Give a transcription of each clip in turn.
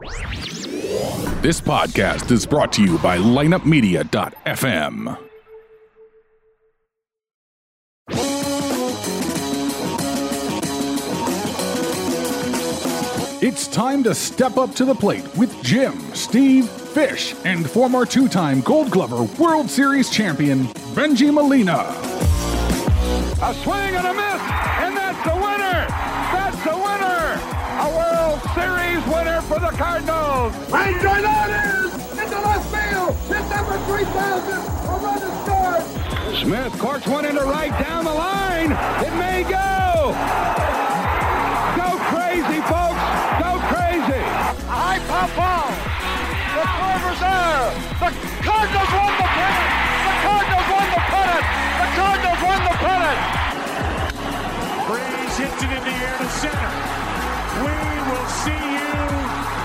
This podcast is brought to you by lineupmedia.fm. It's time to step up to the plate with Jim, Steve, Fish, and former two time Gold Glover World Series champion Bengie Molina. A swing and a miss, Series winner for the Cardinals! Ranger that is! Into left field! Hit number 3,000! A run is scored! Smith corks one into right down the line! It may go! Go crazy, folks! Go crazy! High pop ball! The Corvers there! The Cardinals won the pennant! The Cardinals won the pennant! The Cardinals won the pennant! Freese hits it in the air to center. We will see you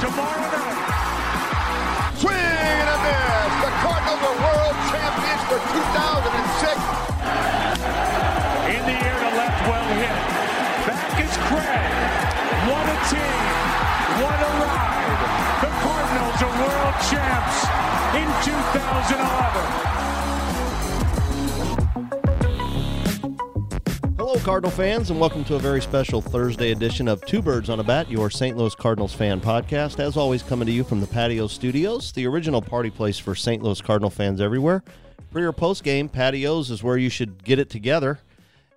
tomorrow night. Swing and a miss! The Cardinals are world champions for 2006! In the air to left, well hit. Back is Craig. What a team. What a ride. The Cardinals are world champs in 2011. Cardinal fans, and welcome to a very special Thursday edition of Two Birds on a Bat, your St. Louis Cardinals fan podcast. As always, coming to you from the Patio Studios, the original party place for St. Louis Cardinal fans everywhere. Pre or post game, patios is where you should get it together.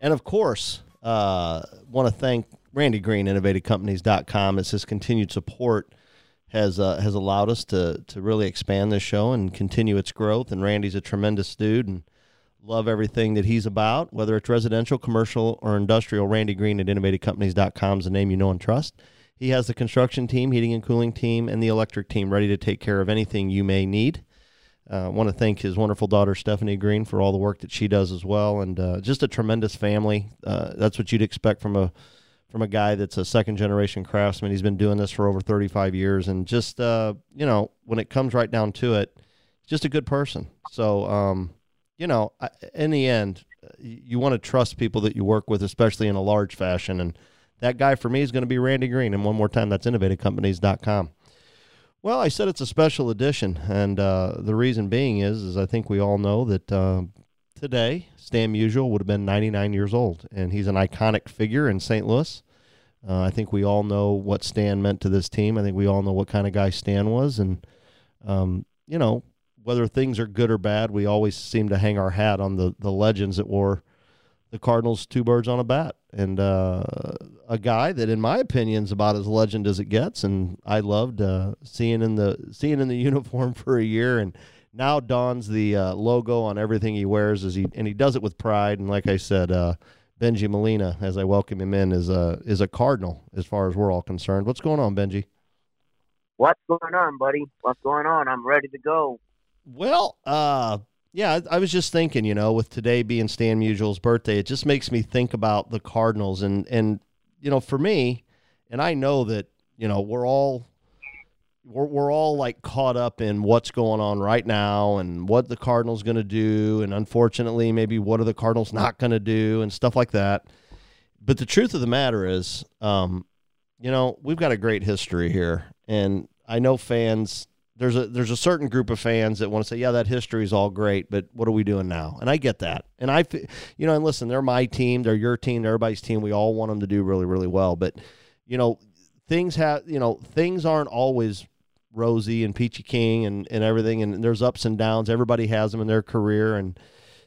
And of course, uh, want to thank Randy Green, InnovateCompanies.com, as his continued support has uh, has allowed us to to really expand this show and continue its growth. And Randy's a tremendous dude and love everything that he's about, whether it's residential, commercial, or industrial. Randy Green at InnovateCompanies.com is a name you know and trust. He has the construction team, heating and cooling team, and the electric team ready to take care of anything you may need. I uh, want to thank his wonderful daughter Stephanie Green for all the work that she does as well, and uh, just a tremendous family. Uh, that's what you'd expect from a from a guy that's a second generation craftsman. He's been doing this for over 35 years, and just uh, you know, when it comes right down to it, just a good person. So, um, you know, in the end, you, want to trust people that you work with, especially in a large fashion, and that guy for me is going to be Randy Green. And one more time, that's InnovateCompanies.com. Well, I said it's a special edition, and uh, the reason being is, is I think we all know that uh, today Stan Musial would have been 99 years old, and he's an iconic figure in St. Louis. Uh, I think we all know what Stan meant to this team. I think we all know what kind of guy Stan was, and um, you know whether things are good or bad, we always seem to hang our hat on the the legends that wore the Cardinals two birds on a bat, and uh, a guy that, in my opinion, is about as legend as it gets. And I loved uh, seeing in the seeing in the uniform for a year, and now dons the uh, logo on everything he wears. As he and he does it with pride. And like I said, uh, Bengie Molina, as I welcome him in, is a is a Cardinal as far as we're all concerned. What's going on, Bengie? What's going on, buddy? What's going on? I'm ready to go. Well, uh, yeah, I, I was just thinking, you know, with today being Stan Musial's birthday, it just makes me think about the Cardinals and and you know, for me, and I know that you know we're all we're we're all like caught up in what's going on right now and what the Cardinals going to do, and unfortunately, maybe what are the Cardinals not going to do and stuff like that. But the truth of the matter is, um, you know, we've got a great history here, and I know fans there's a there's a certain group of fans that want to say, yeah, that history is all great, but what are we doing now? And I get that, and I, you know, and listen, they're my team, they're your team, they're everybody's team. We all want them to do really, really well, but you know, things have, you know, things aren't always rosy and peachy king and and everything, and there's ups and downs. Everybody has them in their career, and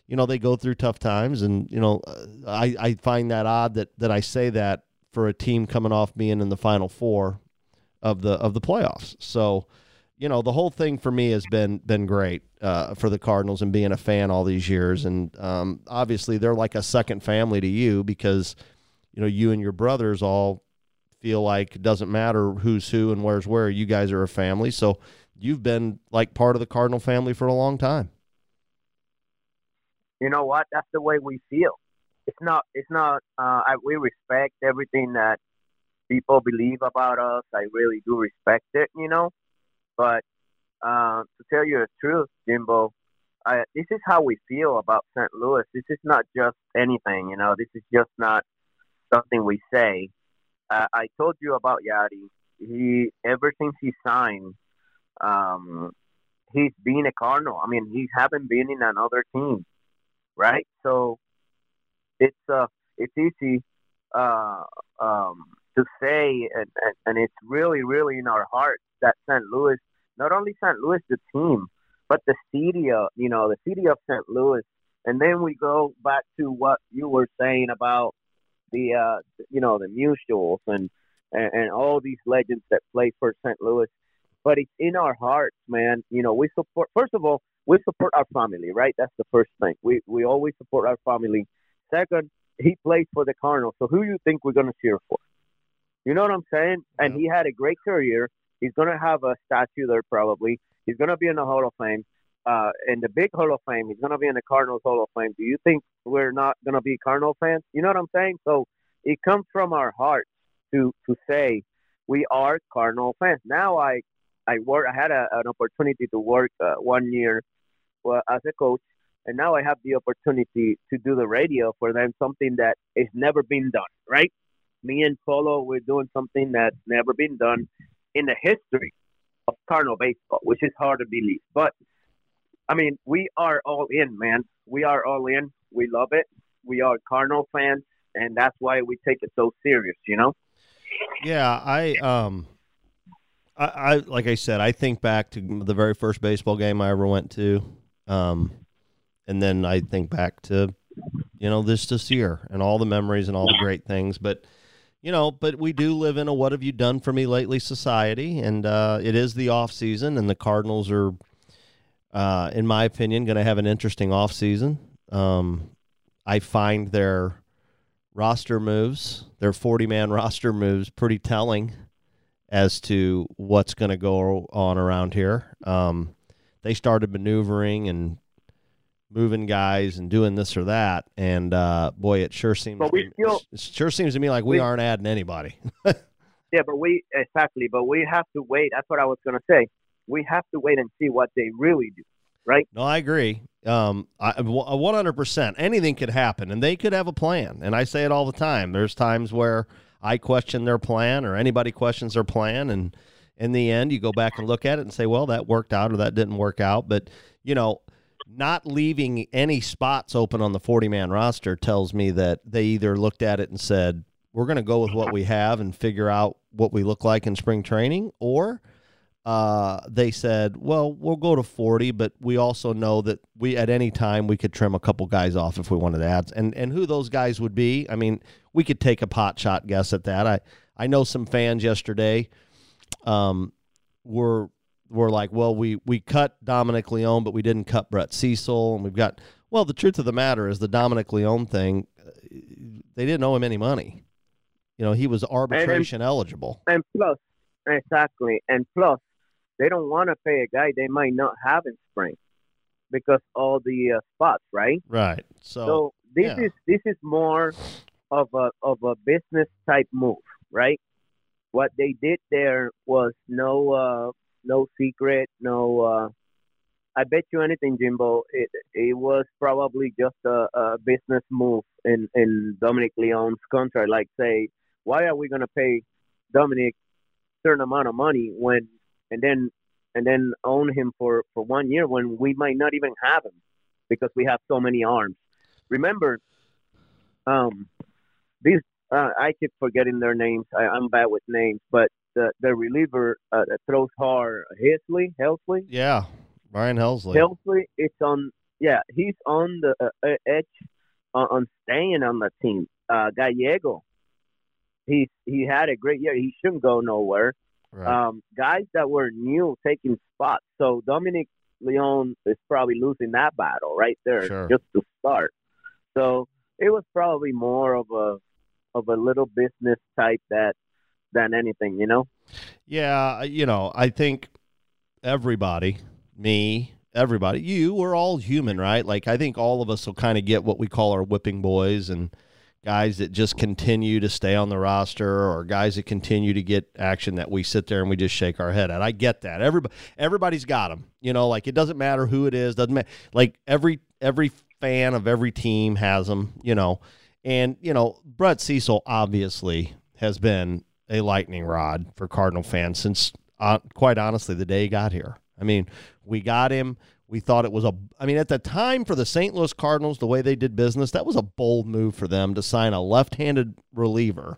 you know, they go through tough times, and you know, uh, I I find that odd that that I say that for a team coming off being in the final four of the of the playoffs. So you know the whole thing for me has been been great uh, for the Cardinals and being a fan all these years, and um, obviously they're like a second family to you because you know you and your brothers all feel like it doesn't matter who's who and where's where. You guys are a family, so you've been like part of the Cardinal family for a long time. You know what? That's the way we feel. It's not. It's not. Uh, I, we respect everything that people believe about us. I really do respect it. You know but uh, to tell you the truth, Jimbo, I, this is how we feel about St. Louis. This is not just anything, you know. This is just not something we say. Uh, I told you about Yadi. he ever since he signed, um, he's been a Cardinal. I mean, he haven't been in another team, right? So it's uh it's easy uh um to say and, and, and it's really really in our hearts that St. Louis, not only St. Louis the team, but the city of you know the city of St. Louis, and then we go back to what you were saying about the uh you know the Musials and and, and all these legends that play for St. Louis. But it's in our hearts, man. You know, we support. First of all, we support our family, right? That's the first thing. We we always support our family. Second, he plays for the Cardinals. So who do you think we're gonna cheer for? You know what I'm saying? And he had a great career. He's gonna have a statue there probably. He's gonna be in the Hall of Fame. Uh, in the big Hall of Fame, he's gonna be in the Cardinals Hall of Fame. Do you think we're not gonna be Cardinal fans? You know what I'm saying? So it comes from our hearts to to say we are Cardinal fans. Now I I work. I had a, an opportunity to work uh, one year as a coach, and now I have the opportunity to do the radio for them, something that has never been done. Right? Me and Polo, we're doing something that's never been done in the history of Cardinal baseball, which is hard to believe. But I mean, we are all in, man. We are all in. We love it. We are Cardinal fans, and that's why we take it so serious. You know? Yeah, I um, I, I like I said, I think back to the very first baseball game I ever went to, um, and then I think back to, you know, this this year and all the memories and all the great things. But you know, but we do live in a "what have you done for me lately" society, and uh, it is the off season, and the Cardinals are, uh, in my opinion, going to have an interesting off season. Um, I find their roster moves, their forty man roster moves, pretty telling as to what's going to go on around here. Um, they started maneuvering and moving guys and doing this or that, and uh, boy, it sure seems. But we still, it sure seems to me like we, we aren't adding anybody. yeah, but we exactly, but we have to wait. That's what I was going to say. We have to wait and see what they really do, right? No, I agree. Um, I one hundred percent. Anything could happen, and they could have a plan. And I say it all the time. There's times where I question their plan, or anybody questions their plan, and in the end, you go back and look at it and say, well, that worked out or that didn't work out. But you know, not leaving any spots open on the 40 man roster tells me that they either looked at it and said, we're going to go with what we have and figure out what we look like in spring training, or uh, they said, well, we'll go to 40, but we also know that we at any time we could trim a couple guys off if we wanted to add. And and who those guys would be, I mean, we could take a pot shot guess at that. I I know some fans yesterday um, were were like, well, we we cut Dominic Leone, but we didn't cut Brett Cecil, and we've got. Well, the truth of the matter is the Dominic Leone thing. uh, They didn't owe him any money. You know, he was arbitration eligible. And plus, exactly, and plus, they don't want to pay a guy they might not have in spring because all the uh, spots, right? Right. So, So this yeah. is this is more of a of a business type move, right? What they did there was no uh, no secret, no. Uh, I bet you anything, Jimbo. It it was probably just a, a business move in in Dominic Leone's contract. Like, say, why are we to pay Dominic certain amount of money when and then and then own him for for one year when we might not even have him because we have so many arms. Remember, um, these uh, I keep forgetting their names. I, I'm bad with names, but the the reliever uh, that throws hard, Helsley, Helsley, yeah, Ryan Helsley. Helsley. It's on. Yeah, he's on the uh, uh, edge on, on staying on the team. Uh, Gallego, He he had a great year. He shouldn't go nowhere. Right. Um, guys that were new taking spots. So Dominic Leone is probably losing that battle right there Sure. just to start. So it was probably more of a of a little business type that than anything, you know. Yeah, you know, I think everybody, me, everybody, you, we're all human, right? Like I think all of us will kind of get what we call our whipping boys and guys that just continue to stay on the roster or guys that continue to get action that we sit there and we just shake our head at. I get that. Everybody everybody's got them. You know, like it doesn't matter who it is, doesn't matter. Like every every fan of every team has them, you know. And, you know, Brett Cecil obviously has been a lightning rod for Cardinal fans since, uh, quite honestly, the day he got here. I mean, we got him. We thought it was a, I mean, at the time for the St. Louis Cardinals, the way they did business, that was a bold move for them to sign a left handed reliever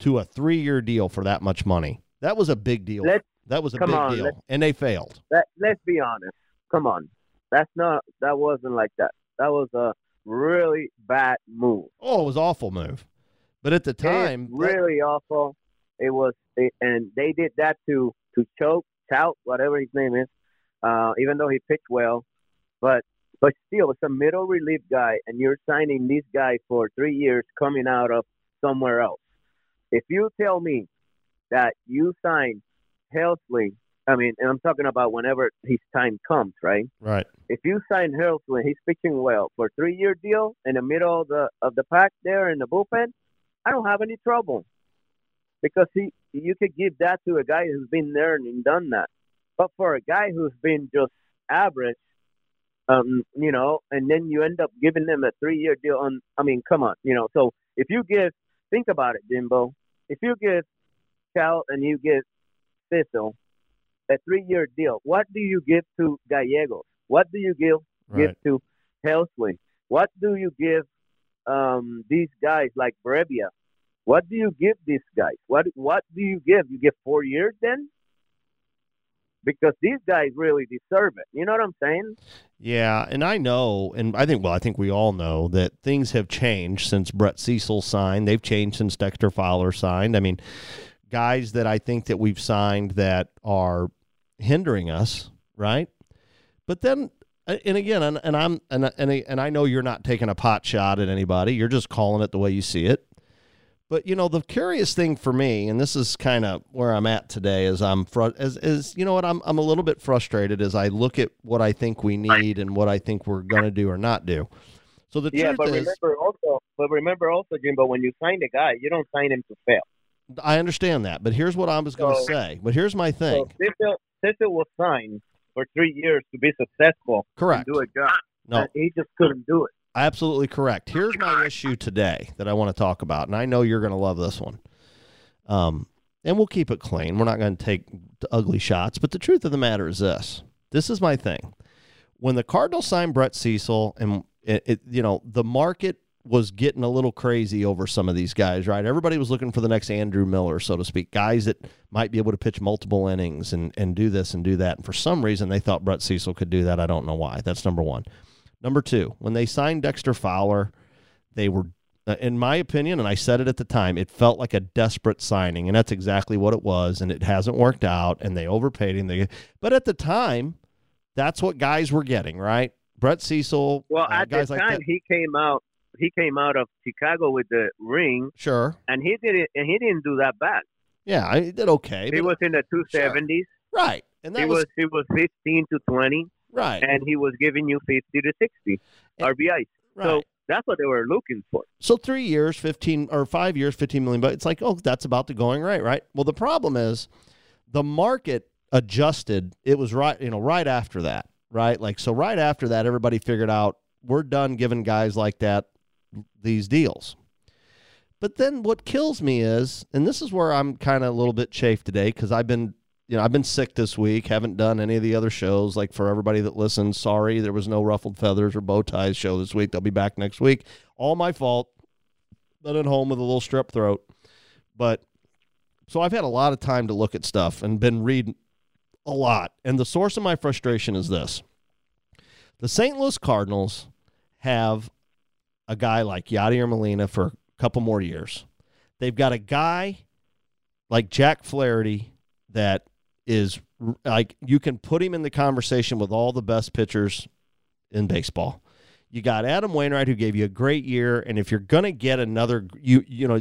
to a three year deal for that much money. That was a big deal. Let's- that was a big on, deal. And they failed. That, let's be honest. Come on. That's not. That wasn't like that. That was a really bad move. Oh, it was awful move. But at the time, It's that- really awful. It was, it, and they did that to to choke, tout, whatever his name is. Uh, even though he pitched well, but but still, it's a middle relief guy, and you're signing this guy for three years, coming out of somewhere else. If you tell me that you sign Helsley, I mean, and I'm talking about whenever his time comes, right? right. if you sign Helsley, he's pitching well for a three year deal in the middle of the of the pack there in the bullpen, I don't have any trouble. Because he you could give that to a guy who's been there and done that. But for a guy who's been just average, um, you know, and then you end up giving them a three year deal on I mean, come on, you know, so if you give think about it, Jimbo, if you give Cal and you give Cecil a three year deal, what do you give to Gallegos? What do you give Right. give to Helsley? What do you give um, these guys like Brebbia? What do you give these guys? What what do you give? You give four years then? Because these guys really deserve it. You know what I'm saying? Yeah, and I know, and I think, well, I think we all know that things have changed since Brett Cecil signed. They've changed since Dexter Fowler signed. I mean, guys that I think that we've signed that are hindering us, right? But then, Uh, and again, and, and I'm, and and and I know you're not taking a pot shot at anybody. You're just calling it the way you see it. But you know, the curious thing for me, and this is kind of where I'm at today, is I'm fru- is, is you know what I'm I'm a little bit frustrated as I look at what I think we need and what I think we're going to do or not do. So the yeah, but is, remember also, but remember also, Jimbo, when you sign a guy, you don't sign him to fail. I understand that. But here's what I was going to So- say. But here's my thing. So Cecil was signed for three years to be successful Correct. and do a job. No, he just couldn't do it. Absolutely correct. Here's my issue today that I want to talk about, and I know you're going to love this one. Um, and we'll keep it clean. We're not going to take ugly shots, but the truth of the matter is this: this is my thing. When the Cardinals signed Brett Cecil, and it, it you know, the market was getting a little crazy over some of these guys, right? Everybody was looking for the next Andrew Miller, so to speak, guys that might be able to pitch multiple innings and and do this and do that. And for some reason, they thought Brett Cecil could do that. I don't know why. That's number one. Number two, when they signed Dexter Fowler, they were, uh, in my opinion, and I said it at the time, it felt like a desperate signing, and that's exactly what it was. And it hasn't worked out, and they overpaid him. They, but at the time, that's what guys were getting, right? Brett Cecil, Well, uh, at the like time that. he came out, he came out of Chicago with the ring, Sure, and he didn't, and he didn't do that bad. yeah, I he did okay. He was in the two seventies. right, and that He was, was he was fifteen to twenty, right, and he was giving you fifty to sixty And- RBIs. right. So that's what they were looking for. So three years, fifteen or five years, fifteen million. But it's like, oh, that's about the going rate, right? Well, the problem is, the market adjusted. It was right, you know, right after that, right? Like so, right after that, everybody figured out we're done giving guys like that these deals. But then what kills me is, and this is where I'm kind of a little bit chafed today because I've been, you know, I've been sick this week, haven't done any of the other shows. Like for everybody that listens, sorry, there was no ruffled feathers or bow ties show this week. They'll be back next week. All my fault. Been at home with a little strep throat. But so I've had a lot of time to look at stuff and been reading a lot. And the source of my frustration is this the St. Louis Cardinals have a guy like Yadier Molina for a couple more years. They've got a guy like Jack Flaherty that is like you can put him in the conversation with all the best pitchers in baseball. You got Adam Wainwright who gave you a great year, and if you're gonna get another, you you know,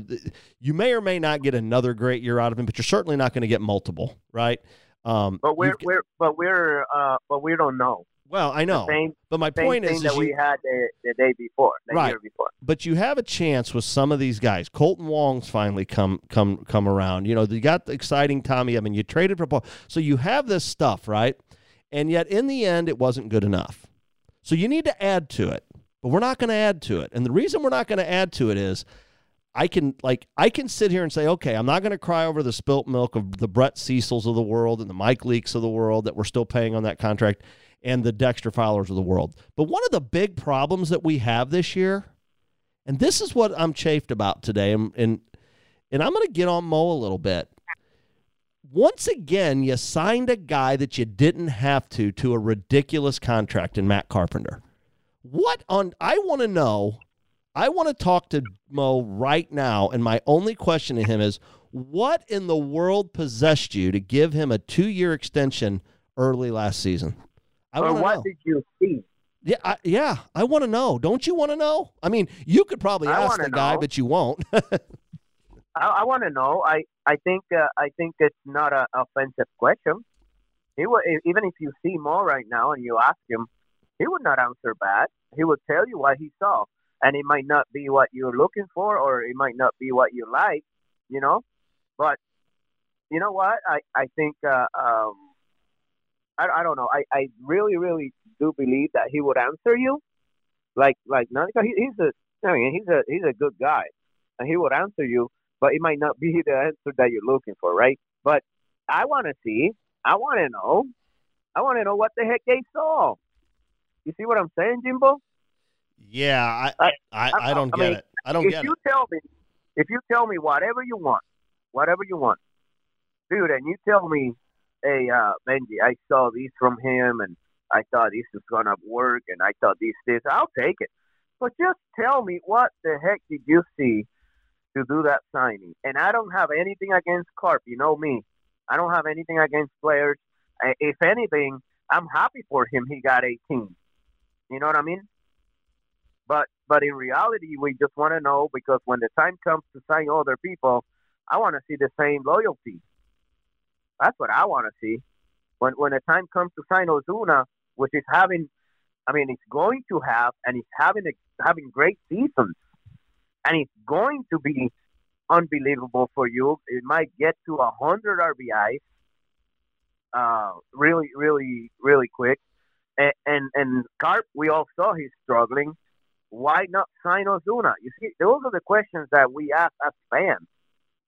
you may or may not get another great year out of him, but you're certainly not going to get multiple, right? Um, But we're we're but we're uh but we don't know. Well, I know, Same but my point thing is, that is we had the, the day before, the Right. year before. but you have a chance with some of these guys. Kolten Wong's finally come come come around. You know, you got the exciting Tommy Edman. You traded for Paul, so you have this stuff, right? And yet, in the end, it wasn't good enough. So you need to add to it, but we're not going to add to it. And the reason we're not going to add to it is, I can like I can sit here and say, okay, I'm not going to cry over the spilt milk of the Brett Cecils of the world and the Mike Leakes of the world that we're still paying on that contract and the Dexter Fowlers of the world. But one of the big problems that we have this year, and this is what I'm chafed about today, and and, and I'm going to get on Mo a little bit. Once again, you signed a guy that you didn't have to to a ridiculous contract in Matt Carpenter. What on I want to know I want to talk to Mo right now, and my only question to him is what in the world possessed you to give him a two year extension early last season? I or what know. did you see? Yeah, I, yeah, I want to know. Don't you want to know? I mean, you could probably ask the know. guy, but you won't. I, I want to know. I I think uh, I think it's not an offensive question. He will, even if you see Mo right now and you ask him, he would not answer bad. He would tell you what he saw and it might not be what you're looking for or it might not be what you like, you know. But you know what? I I think uh, um, I I don't know. I I really really do believe that he would answer you, like like not he, he's a I mean he's a he's a good guy, and he would answer you, but it might not be the answer that you're looking for, right? But I want to see. I want to know. I want to know what the heck they saw. You see what I'm saying, Jimbo? Yeah, I I, I, I don't I get mean, it. I don't get it. If you tell me, if you tell me whatever you want, whatever you want, dude, and you tell me, hey, uh, Bengie, I saw these from him, and I thought this was gonna work, and I thought these this, I'll take it. But just tell me what the heck did you see to do that signing? And I don't have anything against Carp. You know me. I don't have anything against players. If anything, I'm happy for him. He got 18. You know what I mean? But but in reality, we just want to know because when the time comes to sign other people, I want to see the same loyalty. That's what I want to see. When when the time comes to sign Ozuna, which is having, I mean, it's going to have, and he's having a, having great seasons, and it's going to be unbelievable for you. It might get to a hundred RBIs, uh, really, really, really quick. And, and and Carp, we all saw he's struggling why not sign Ozuna? You see, those are the questions that we ask as fans.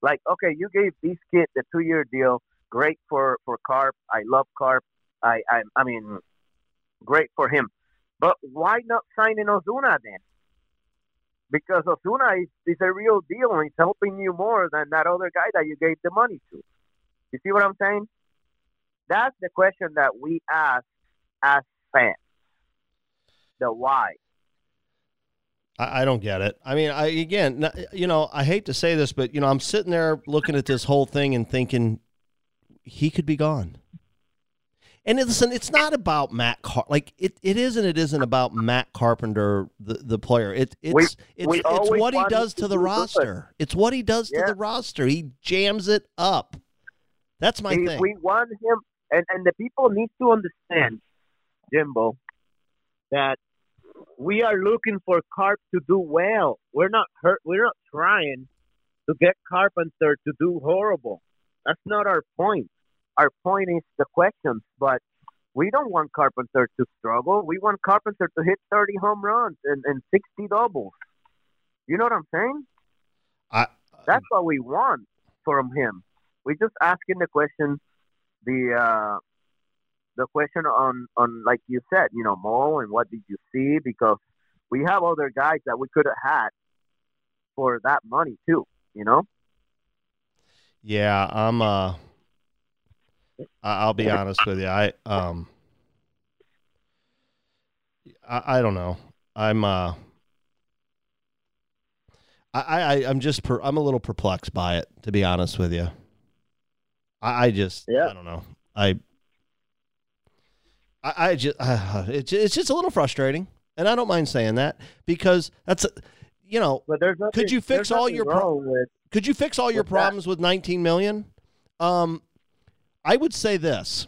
Like, okay, you gave this kid the two-year deal. Great for for Carp. I love Carp. I I, I mean, great for him. But why not signing Ozuna then? Because Ozuna is, is a real deal and he's helping you more than that other guy that you gave the money to. You see what I'm saying? That's the question that we ask as fans. The why. I, I don't get it. I mean, I again, you know, I hate to say this, but you know, I'm sitting there looking at this whole thing and thinking he could be gone. And listen, it's not about Matt Car- like it, it is and it isn't about Matt Carpenter, the, the player. It, it's we, it's we it's what he does to the roster. Good. It's what he does yeah. to the roster. He jams it up. That's my thing. We want him, and and the people need to understand, Jimbo, that we are looking for Carp to do well. We're not hurt. We're not trying to get Carpenter to do horrible. That's not our point. Our point is the questions, but we don't want Carpenter to struggle. We want Carpenter to hit 30 home runs and, and 60 doubles. You know what I'm saying? I, That's what we want from him. We're just asking the question, the uh, the question on on like you said, you know, Mo, and what did you see? Because we have other guys that we could have had for that money too. You know. Yeah, I'm. Uh, I'll be honest with you. I um. I, I don't know. I'm uh. I, I I'm just per, I'm a little perplexed by it to be honest with you. I, I just yeah. I don't know. I I, I just uh, it's it's just a little frustrating, and I don't mind saying that because that's a, you know. But there's nothing, could you fix all your pro- could you fix all your problems with 19 million? Um, I would say this: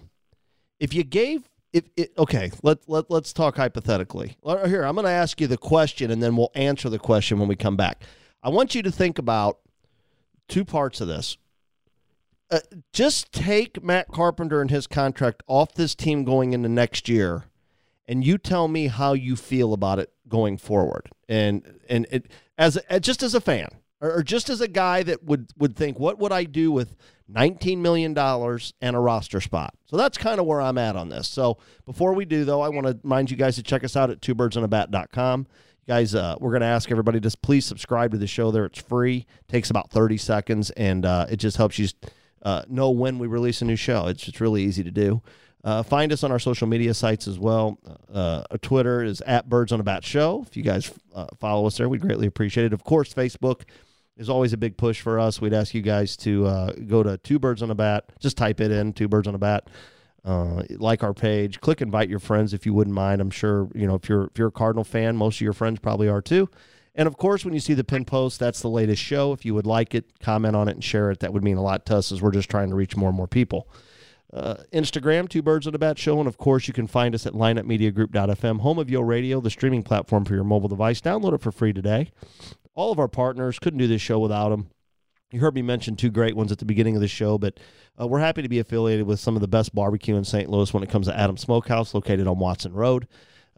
if you gave if it, okay, let let let's talk hypothetically. Here, I'm going to ask you the question, and then we'll answer the question when we come back. I want you to think about two parts of this uh, just take Matt Carpenter and his contract off this team going into next year, and you tell me how you feel about it going forward. And and it as, as just as a fan, or, or just as a guy that would would think, what would I do with 19 million dollars and a roster spot? So that's kind of where I'm at on this. So before we do though, I want to remind you guys to check us out at twobirdsonabat.com. You guys, uh, we're going to ask everybody to please subscribe to the show there. It's free, takes about 30 seconds, and uh, it just helps you uh, know when we release a new show. It's just really easy to do. Uh, find us on our social media sites as well. Uh, Twitter is at Birds on a Bat Show. If you guys uh, follow us there, we'd greatly appreciate it. Of course, Facebook is always a big push for us. We'd ask you guys to uh, go to Two Birds on a Bat. Just type it in, Two Birds on a Bat. Uh, like our page. Click invite your friends if you wouldn't mind. I'm sure you know if you're if you're a Cardinal fan, most of your friends probably are too. And of course, when you see the pin post, that's the latest show. If you would like it, comment on it and share it. That would mean a lot to us as we're just trying to reach more and more people. Uh, Instagram, Two Birds of a Bat Show. And of course, you can find us at lineupmediagroup.fm, home of Yo Radio, the streaming platform for your mobile device. Download it for free today. All of our partners couldn't do this show without them. You heard me mention two great ones at the beginning of the show, but uh, we're happy to be affiliated with some of the best barbecue in St. Louis when it comes to Adam Smokehouse, located on Watson Road.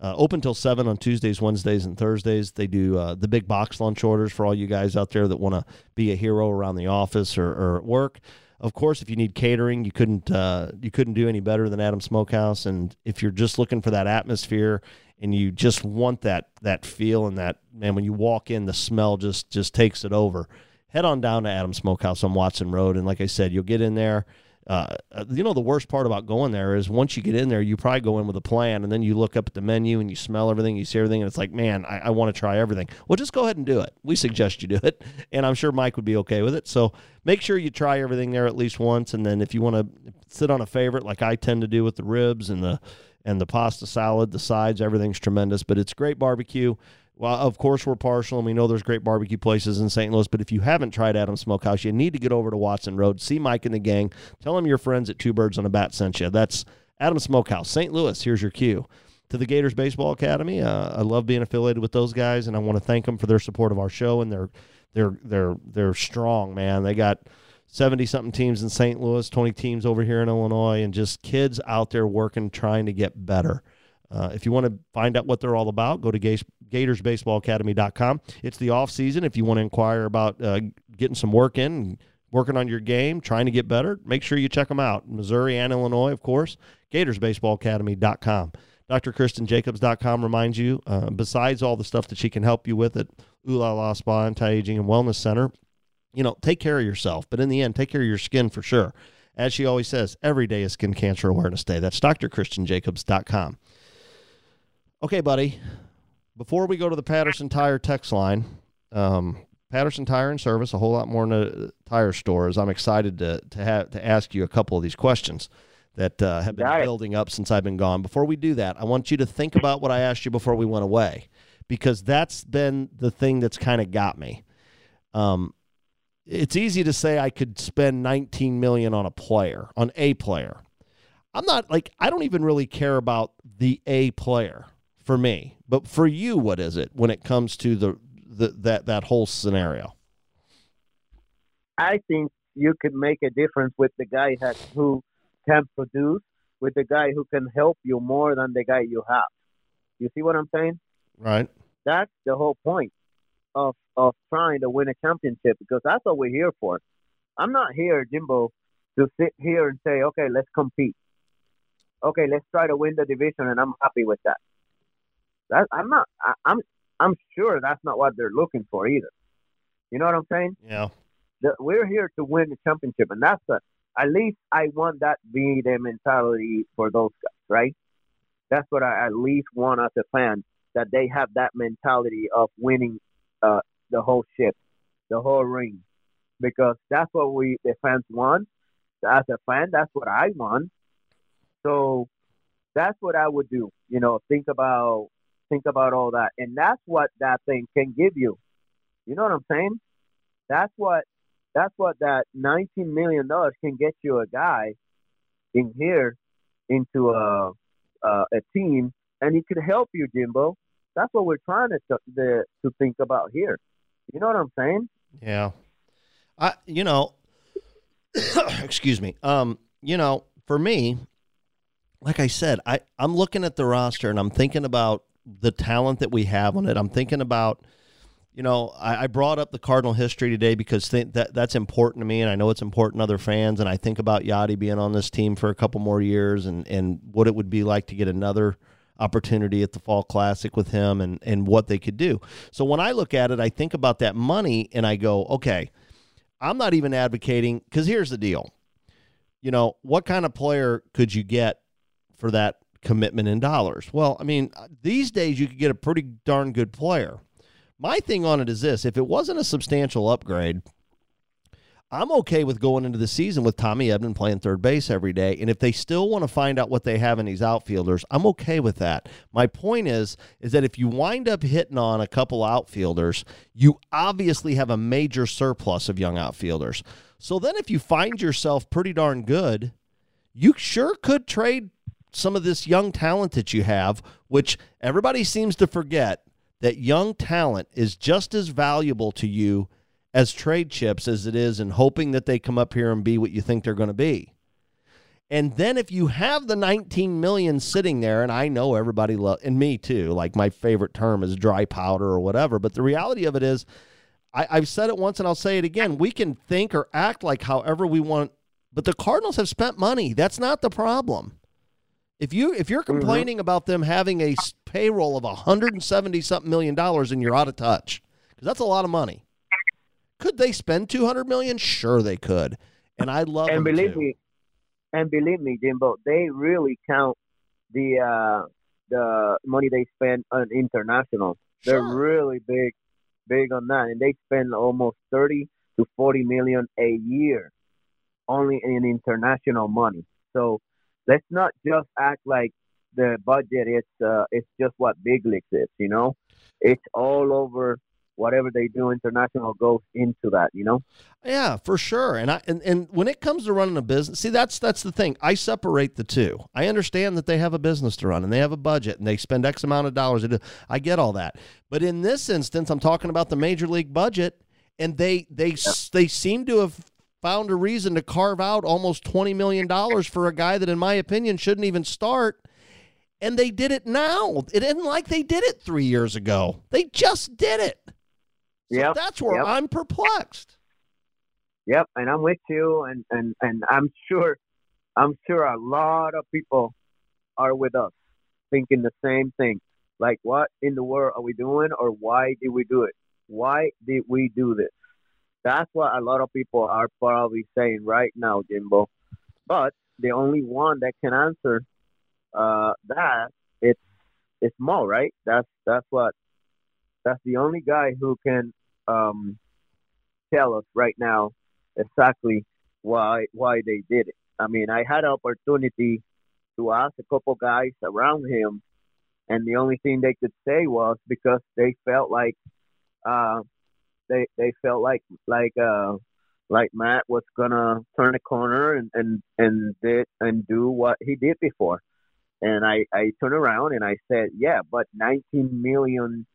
Uh, open till 7 on Tuesdays, Wednesdays, and Thursdays. They do uh, the big box lunch orders for all you guys out there that want to be a hero around the office or, or at work. Of course, if you need catering, you couldn't uh, you couldn't do any better than Adam Smokehouse. And if you're just looking for that atmosphere and you just want that that feel and that man, when you walk in, the smell just just takes it over. Head on down to Adam Smokehouse on Watson Road, and like I said, you'll get in there. Uh, you know the worst part about going there is once you get in there, you probably go in with a plan, and then you look up at the menu and you smell everything, you see everything, and it's like, man, I, I want to try everything. Well, just go ahead and do it. We suggest you do it, and I'm sure Mike would be okay with it. So make sure you try everything there at least once, and then if you want to sit on a favorite, like I tend to do with the ribs and the and the pasta salad, the sides, everything's tremendous. But it's great barbecue. Well, of course, we're partial, and we know there's great barbecue places in St. Louis. But if you haven't tried Adam Smokehouse, you need to get over to Watson Road, see Mike and the gang, tell them your friends at Two Birds on a Bat sent you. That's Adam Smokehouse, St. Louis. Here's your cue. To the Gators Baseball Academy, uh, I love being affiliated with those guys, and I want to thank them for their support of our show. And they're they're they're they're strong, man. They got seventy something teams in St. Louis, twenty teams over here in Illinois, and just kids out there working, trying to get better. Uh, if you want to find out what they're all about, go to GatorsBaseballAcademy.com. It's the off season. If you want to inquire about uh, getting some work in, working on your game, trying to get better, make sure you check them out. Missouri and Illinois, of course. GatorsBaseballAcademy.com. DrKristenJacobs.com reminds you, uh, besides all the stuff that she can help you with at Ooh La La Spa, Anti-Aging, and Wellness Center, you know, take care of yourself. But in the end, take care of your skin for sure. As she always says, every day is Skin Cancer Awareness Day. That's DrKristenJacobs.com. Okay, buddy. Before we go to the Patterson Tire text line, um, Patterson Tire and Service, a whole lot more than a tire stores. I'm excited to to have to ask you a couple of these questions that uh, have been building up since I've been gone. Before we do that, I want you to think about what I asked you before we went away, because that's been the thing that's kind of got me. Um, it's easy to say I could spend 19 million on a player, on a player. I'm not like I don't even really care about the A player for me. But for you, what is it when it comes to the, the that that whole scenario? I think you could make a difference with the guy that, who can produce, with the guy who can help you more than the guy you have. You see what I'm saying? Right. That's the whole point of of trying to win a championship because that's what we're here for. I'm not here, Jimbo, to sit here and say, okay, let's compete. Okay, let's try to win the division, and I'm happy with that. That I'm not. I, I'm I'm sure that's not what they're looking for either. You know what I'm saying? Yeah. The, we're here to win the championship, and that's the. At least I want that be the mentality for those guys, right? That's what I at least want as a fan that they have that mentality of winning uh, the whole ship, the whole ring, because that's what we the fans want. As a fan, that's what I want. So that's what I would do. You know, think about think about all that. And that's what that thing can give you. You know what I'm saying? That's what that's what that nineteen million dollars can get you a guy in here into a a, a team, and he could help you, Jimbo. That's what we're trying to to, to think about here. You know what I'm saying? Yeah. I you know, excuse me. Um, you know, for me, like I said, I I'm looking at the roster and I'm thinking about the talent that we have on it. I'm thinking about, you know, I, I, brought up the Cardinal history today because th- that that's important to me, and I know it's important to other fans. And I think about Yadi being on this team for a couple more years, and and what it would be like to get another opportunity at the Fall Classic with him, and and what they could do. So when I look at it, I think about that money, and I go, okay, I'm not even advocating because here's the deal. You know, what kind of player could you get for that commitment in dollars? Well, I mean, uh, these days you could get a pretty darn good player my thing on it is this if it wasn't a substantial upgrade, I'm okay with going into the season with Tommy Edman playing third base every day. And if they still want to find out what they have in these outfielders, I'm okay with that. My point is, is that if you wind up hitting on a couple outfielders, you obviously have a major surplus of young outfielders. So then if you find yourself pretty darn good, you sure could trade some of this young talent that you have, which everybody seems to forget that young talent is just as valuable to you as trade chips as it is in hoping that they come up here and be what you think they're going to be. And then if you have the 19 million sitting there, and I know everybody love, and me too, like my favorite term is dry powder or whatever, but the reality of it is, I, I've said it once and I'll say it again. We can think or act like however we want, but the Cardinals have spent money. That's not the problem. If you if you're mm-hmm. complaining mm-hmm. about them having a payroll of 170 something million dollars and you're out of touch because that's a lot of money. Could they spend 200 million? Sure, they could. And I love and believe too. me, and believe me, Jimbo, they really count the uh, the money they spend on international. They're really big, big on that, and they spend almost 30 to 40 million a year only in international money. So let's not just act like the budget is uh, it's just what big leagues is. You know, it's all over. Whatever they do international goes into that, you know. Yeah, for sure. And I and, and when it comes to running a business, see that's that's the thing. I separate the two. I understand that they have a business to run and they have a budget and they spend X amount of dollars. I get all that. But in this instance, I'm talking about the major league budget, and they they yeah. they seem to have found a reason to carve out almost $20 million for a guy that, in my opinion, shouldn't even start. And they did it now. It isn't like they did it three years ago. They just did it. So yep. that's where yep. I'm perplexed. Yep, and I'm with you, and, and, and I'm sure I'm sure a lot of people are with us thinking the same thing. Like, what in the world are we doing, or why did we do it? Why did we do this? That's what a lot of people are probably saying right now, Jimbo. But the only one that can answer uh, that it's it's Mo, right? That's that's what that's the only guy who can um, tell us right now exactly why why they did it. I mean, I had an opportunity to ask a couple guys around him, and the only thing they could say was because they felt like uh, they they felt like like uh like Matt was gonna turn a corner and and and did and do what he did before. And I I turned around and I said, yeah, but 19 million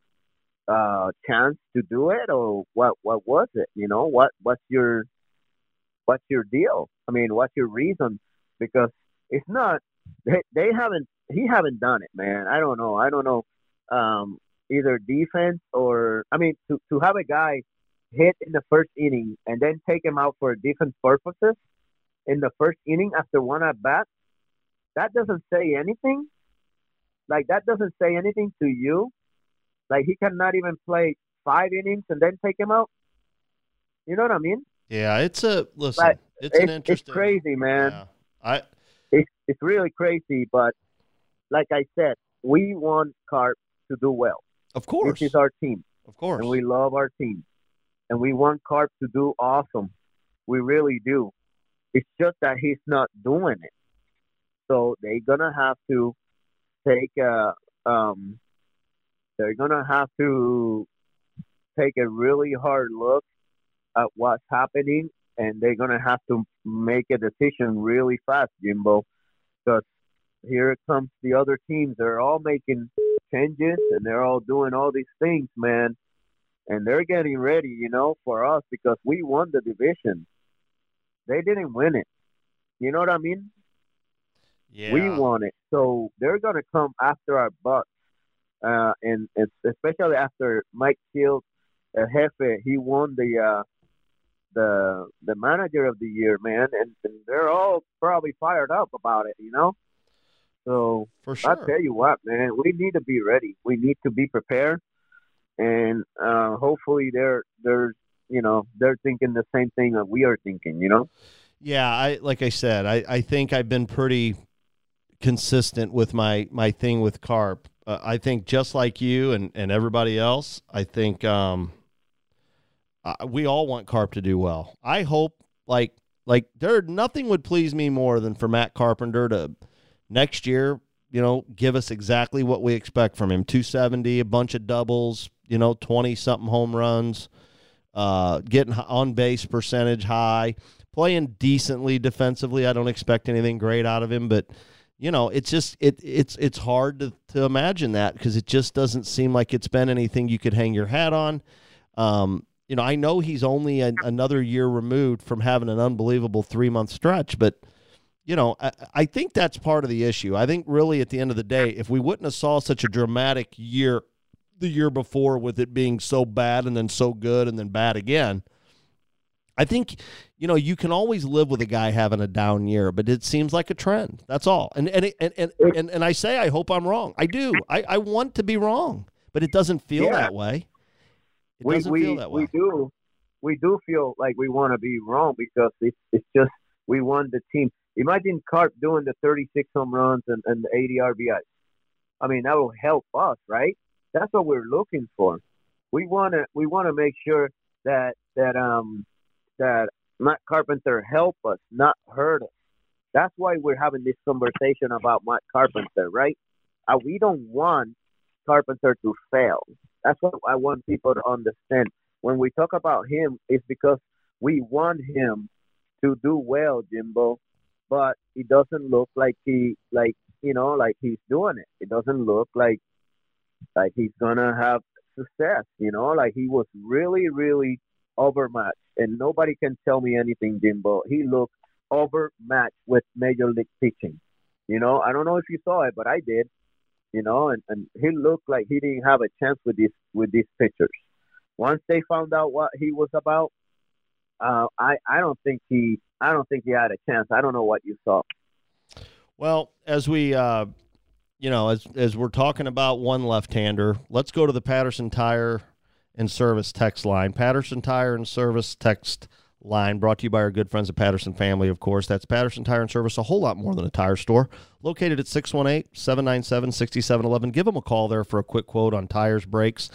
uh chance to do it or what what was it? You know what what's your what's your deal? I mean, what's your reason? Because it's not they they haven't he haven't done it, man. I don't know. I don't know. Um, either defense or I mean to to have a guy hit in the first inning and then take him out for defense purposes in the first inning after one at bat, that doesn't say anything. Like that doesn't say anything to you. Like he cannot even play five innings and then take him out. You know what I mean? Yeah, it's a listen. But it's, an interesting. It's crazy, man. Yeah. I. It's it's really crazy, but like I said, we want Carp to do well. Of course. This is our team. Of course. And we love our team. And we want Carp to do awesome. We really do. It's just that he's not doing it. So they're gonna have to take a um they're gonna have to take a really hard look at what's happening and they're gonna have to make a decision really fast, Jimbo. Because here comes the other teams. They're all making changes and they're all doing all these things, man. And they're getting ready, you know, for us because we won the division. They didn't win it. You know what I mean? Yeah. We won it. So they're going to come after our butts. Uh, and, and especially after Mike Shildt El Jefe, he won the uh, the the manager of the year, man, and, and they're all probably fired up about it, you know. So For sure. I tell you what, man, we need to be ready. We need to be prepared, and uh, hopefully they're they're you know they're thinking the same thing that we are thinking. You know. Yeah, I like I said, I, I think I've been pretty consistent with my my thing with carp. Uh, I think just like you and and everybody else, I think um, we all want carp to do well. I hope like like there nothing would please me more than for Matt Carpenter to next year, you know, give us exactly what we expect from him. 270, a bunch of doubles, you know, 20 something home runs, uh getting on base percentage high playing decently defensively. I don't expect anything great out of him, but you know, it's just it it's it's hard to, to imagine that because it just doesn't seem like it's been anything you could hang your hat on. Um, you know, I know he's only an, another year removed from having an unbelievable three month stretch, but you know, I, I think that's part of the issue. I think really at the end of the day, if we wouldn't have saw such a dramatic year the year before with it being so bad and then so good and then bad again, I think you know you can always live with a guy having a down year, but it seems like a trend. That's all. And and and and and, and I say I hope I'm wrong. I do. I, I want to be wrong, but it doesn't feel Yeah. that way. It we doesn't we feel that way. we do we do feel like we want to be wrong because it's it's just we want the team. Imagine Carp doing the 36 home runs and, and the 80 RBIs. I mean, that will help us, right? That's what we're looking for. We want to we want to make sure that that um that Matt Carpenter help us, not hurt us. That's why we're having this conversation about Matt Carpenter, right? Uh, we don't want Carpenter to fail. That's what I want people to understand. When we talk about him, it's because we want him to do well, Jimbo. But it doesn't look like he, like you know, like he's doing it. It doesn't look like like he's gonna have success. You know, like he was really, really overmatched, and nobody can tell me anything, Jimbo. He looked overmatched with major league pitching. You know, I don't know if you saw it, but I did. You know, and, and he looked like he didn't have a chance with these with these pitchers. Once they found out what he was about, uh, I I don't think he I don't think he had a chance. I don't know what you saw. Well, as we, uh, you know, as as we're talking about one left-hander, let's go to the Patterson Tire and Service text line. Patterson Tire and Service text line brought to you by our good friends at Patterson Family, of course. That's Patterson Tire and Service, a whole lot more than a tire store. Located at 618-797-6711. Give them a call there for a quick quote on tires, brakes.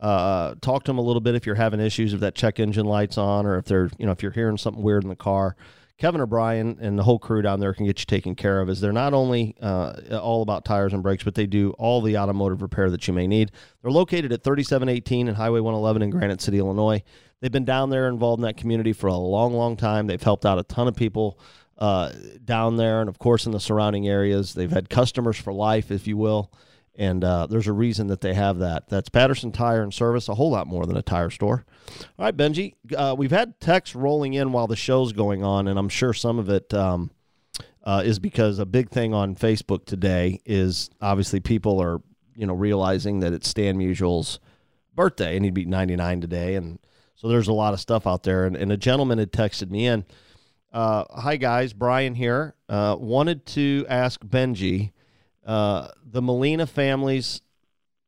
Uh, talk to them a little bit if you're having issues if that check engine light's on or if they're, you know, if you're hearing something weird in the car. Kevin O'Brien and the whole crew down there can get you taken care of. Is they're not only uh, all about tires and brakes, but they do all the automotive repair that you may need. They're located at 3718 and Highway 111 in Granite City, Illinois. They've been down there involved in that community for a long, long time. They've helped out a ton of people uh, down there, and of course in the surrounding areas. They've had customers for life, if you will. And uh, there's a reason that they have that. That's Patterson Tire and Service, a whole lot more than a tire store. All right, Bengie, uh, we've had texts rolling in while the show's going on, and I'm sure some of it um, uh, is because a big thing on Facebook today is obviously people are you know realizing that it's Stan Musial's birthday, and he'd be 99 today, and so there's a lot of stuff out there. And, and a gentleman had texted me in. Uh, Hi guys, Brian here. Uh, wanted to ask Bengie uh, the Molina family's.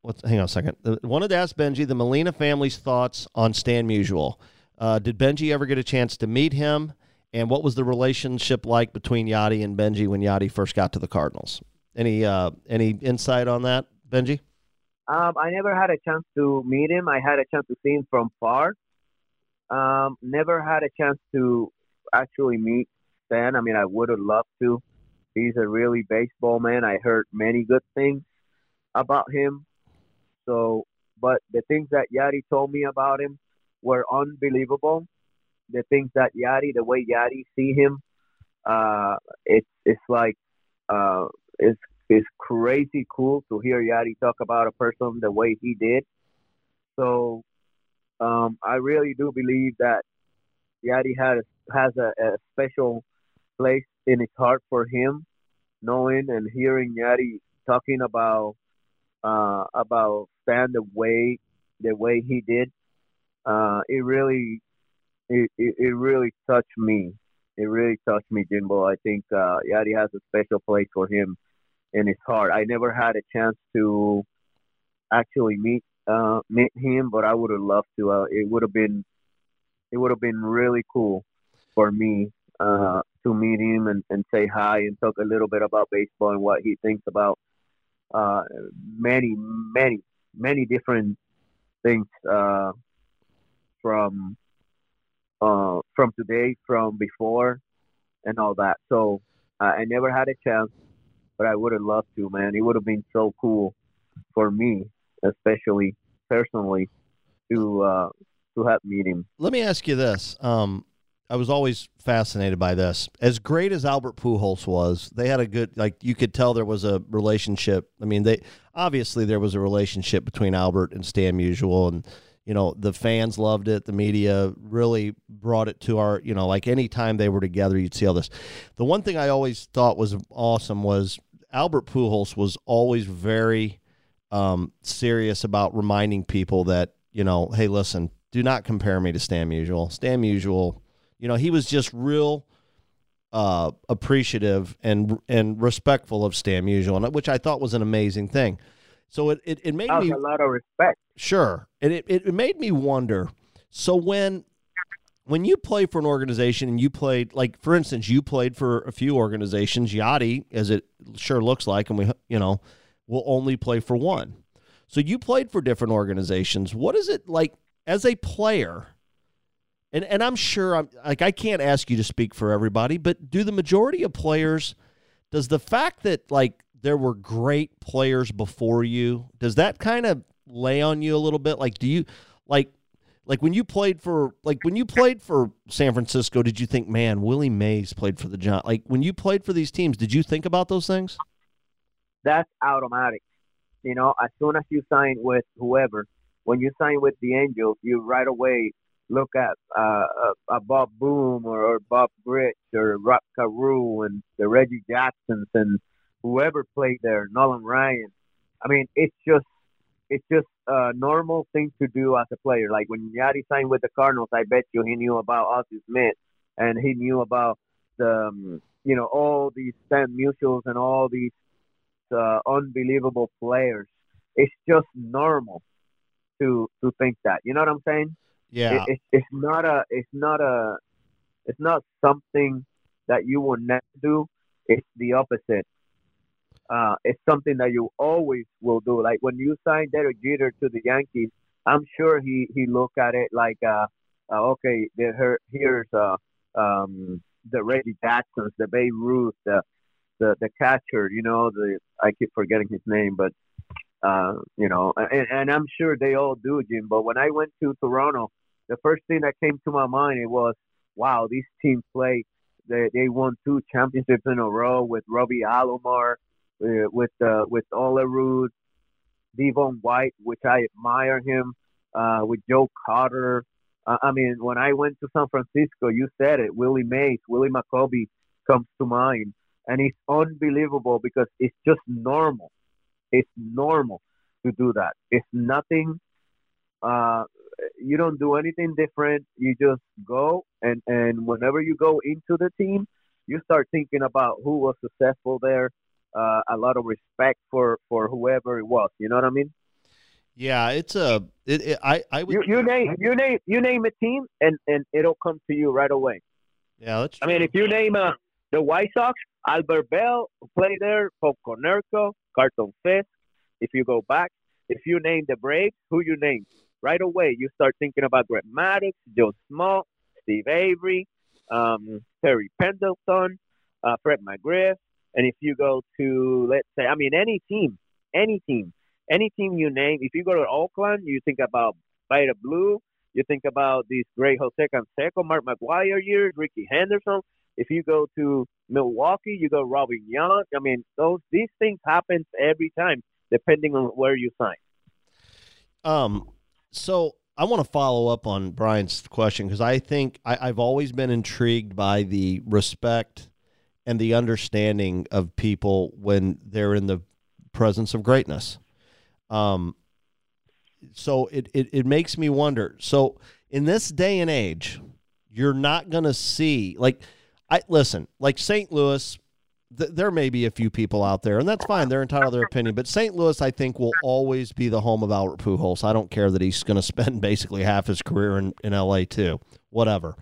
What, hang on a second. Wanted to ask Bengie the Molina family's thoughts on Stan Musial. Uh, did Bengie ever get a chance to meet him? And what was the relationship like between Yadi and Bengie when Yadi first got to the Cardinals? Any uh, any insight on that, Benji? Um, I never had a chance to meet him. I had a chance to see him from far. Um, never had a chance to actually meet Stan. I mean, I would have loved to. He's a really baseball man. I heard many good things about him. So, but the things that Yadi told me about him were unbelievable. The things that Yadi, the way Yadi see him, uh, it's it's like uh, it's it's crazy cool to hear Yadi talk about a person the way he did. So, um, I really do believe that Yadi has has a, a special place in his heart for him, knowing and hearing Yadi talking about uh, about Stan the way the way he did. uh, it really, it, it, it really touched me. It really touched me, Jimbo. I think uh, Yadi has a special place for him in his heart. I never had a chance to actually meet uh, meet him, but I would have loved to. Uh, it would have been it would have been really cool for me uh, to meet him and, and say hi and talk a little bit about baseball and what he thinks about uh, many, many, many different things uh, from uh, from today, from before, and all that. So I never had a chance, but I would have loved to, man. It would have been so cool for me, especially personally, to uh, to have meet him. Let me ask you this. Um, I was always fascinated by this. As great as Albert Pujols was, they had a good like you could tell there was a relationship. I mean, they obviously there was a relationship between Albert and Stan Musial and you know, the fans loved it. The media really brought it to our, you know, like anytime they were together, you'd see all this. The one thing I always thought was awesome was Albert Pujols was always very um, serious about reminding people that, you know, hey, listen, do not compare me to Stan Musial. Stan Musial, you know, he was just real uh, appreciative and and respectful of Stan Musial, which I thought was an amazing thing. So it, it, it made me a lot of respect. Sure, and it, it made me wonder. So when when you play for an organization and you played, like for instance, you played for a few organizations, Yadi, as it sure looks like, and we you know will only play for one. So you played for different organizations. What is it like as a player? And and I'm sure I'm like I can't ask you to speak for everybody, but do the majority of players does the fact that like there were great players before you. Does that kind of lay on you a little bit? Like, do you like like when you played for like when you played for San Francisco? Did you think, man, Willie Mays played for the John? Like when you played for these teams, did you think about those things? That's automatic. You know, as soon as you sign with whoever, when you sign with the Angels, you right away look at uh, a, a Bob Boone or, or Bob Grich or Rod Carew and the Reggie Jacksons and whoever played there, Nolan Ryan. I mean, it's just it's just a normal thing to do as a player. Like when Yadi signed with the Cardinals, I bet you he knew about Ozzie Smith and he knew about the um, you know all these Stan Musials and all these uh, unbelievable players. It's just normal to to think that. You know what I'm saying? Yeah. It, it, it's not a it's not a it's not something that you will never do. It's the opposite uh, it's something that you always will do. Like when you signed Derek Jeter to the Yankees, I'm sure he he looked at it like, uh, uh okay, there here's uh, um, the Reggie Jacksons, the Babe Ruth, the the the catcher. You know, the I keep forgetting his name, but uh, you know, and, and I'm sure they all do, Jim. But when I went to Toronto, the first thing that came to my mind it was, wow, these teams play. They they won two championships in a row with Robbie Alomar uh, with uh, with Olerud, Devon White, which I admire him, uh, with Joe Carter. Uh, I mean, when I went to San Francisco, you said it. Willie Mays, Willie McCovey comes to mind, and it's unbelievable because it's just normal. It's normal to do that. It's nothing. Uh, you don't do anything different. You just go, and and whenever you go into the team, you start thinking about who was successful there, uh, a lot of respect for for whoever it was. You know what I mean? Yeah, it's a. It, it, I I would, you, you name you name you name a team and and it'll come to you right away. Yeah, that's. I mean, if you name uh, the White Sox, Albert Belle played there, Paul Konerko, Carlton Fisk. If you go back, if you name the Braves, who you name right away, you start thinking about Greg Maddux, Joe Smoltz, Steve Avery, um, Terry Pendleton, uh, Fred McGriff, and if you go to, let's say, I mean, any team, any team, any team you name, if you go to Oakland, you think about Vida Blue, you think about these great Jose Canseco, Mark McGwire years, Rickey Henderson. If you go to Milwaukee, you go Robin Yount. I mean, those these things happen every time, depending on where you sign. Um, so I want to follow up on Brian's question because I think I, I've always been intrigued by the respect and the understanding of people when they're in the presence of greatness. Um, so it, it, it makes me wonder. So in this day and age, you're not going to see like I listen, like St. Louis th- there may be a few people out there, and that's fine. They're entitled to their opinion. But St. Louis, I think, will always be the home of Albert Pujols. I don't care that he's going to spend basically half his career in, in L.A. too. Whatever.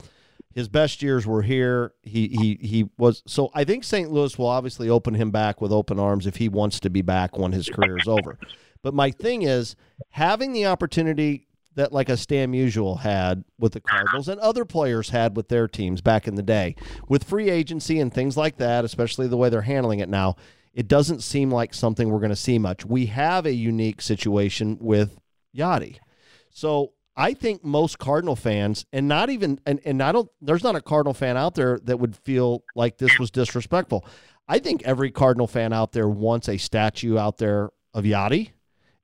His best years were here. He he he was so. I think St. Louis will obviously open him back with open arms if he wants to be back when his career is over. But my thing is having the opportunity that like a Stan Musial had with the Cardinals and other players had with their teams back in the day. With free agency and things like that, especially the way they're handling it now, it doesn't seem like something we're going to see much. We have a unique situation with Yadi. So I think most Cardinal fans, and not even, and, and I don't, there's not a Cardinal fan out there that would feel like this was disrespectful. I think every Cardinal fan out there wants a statue out there of Yadi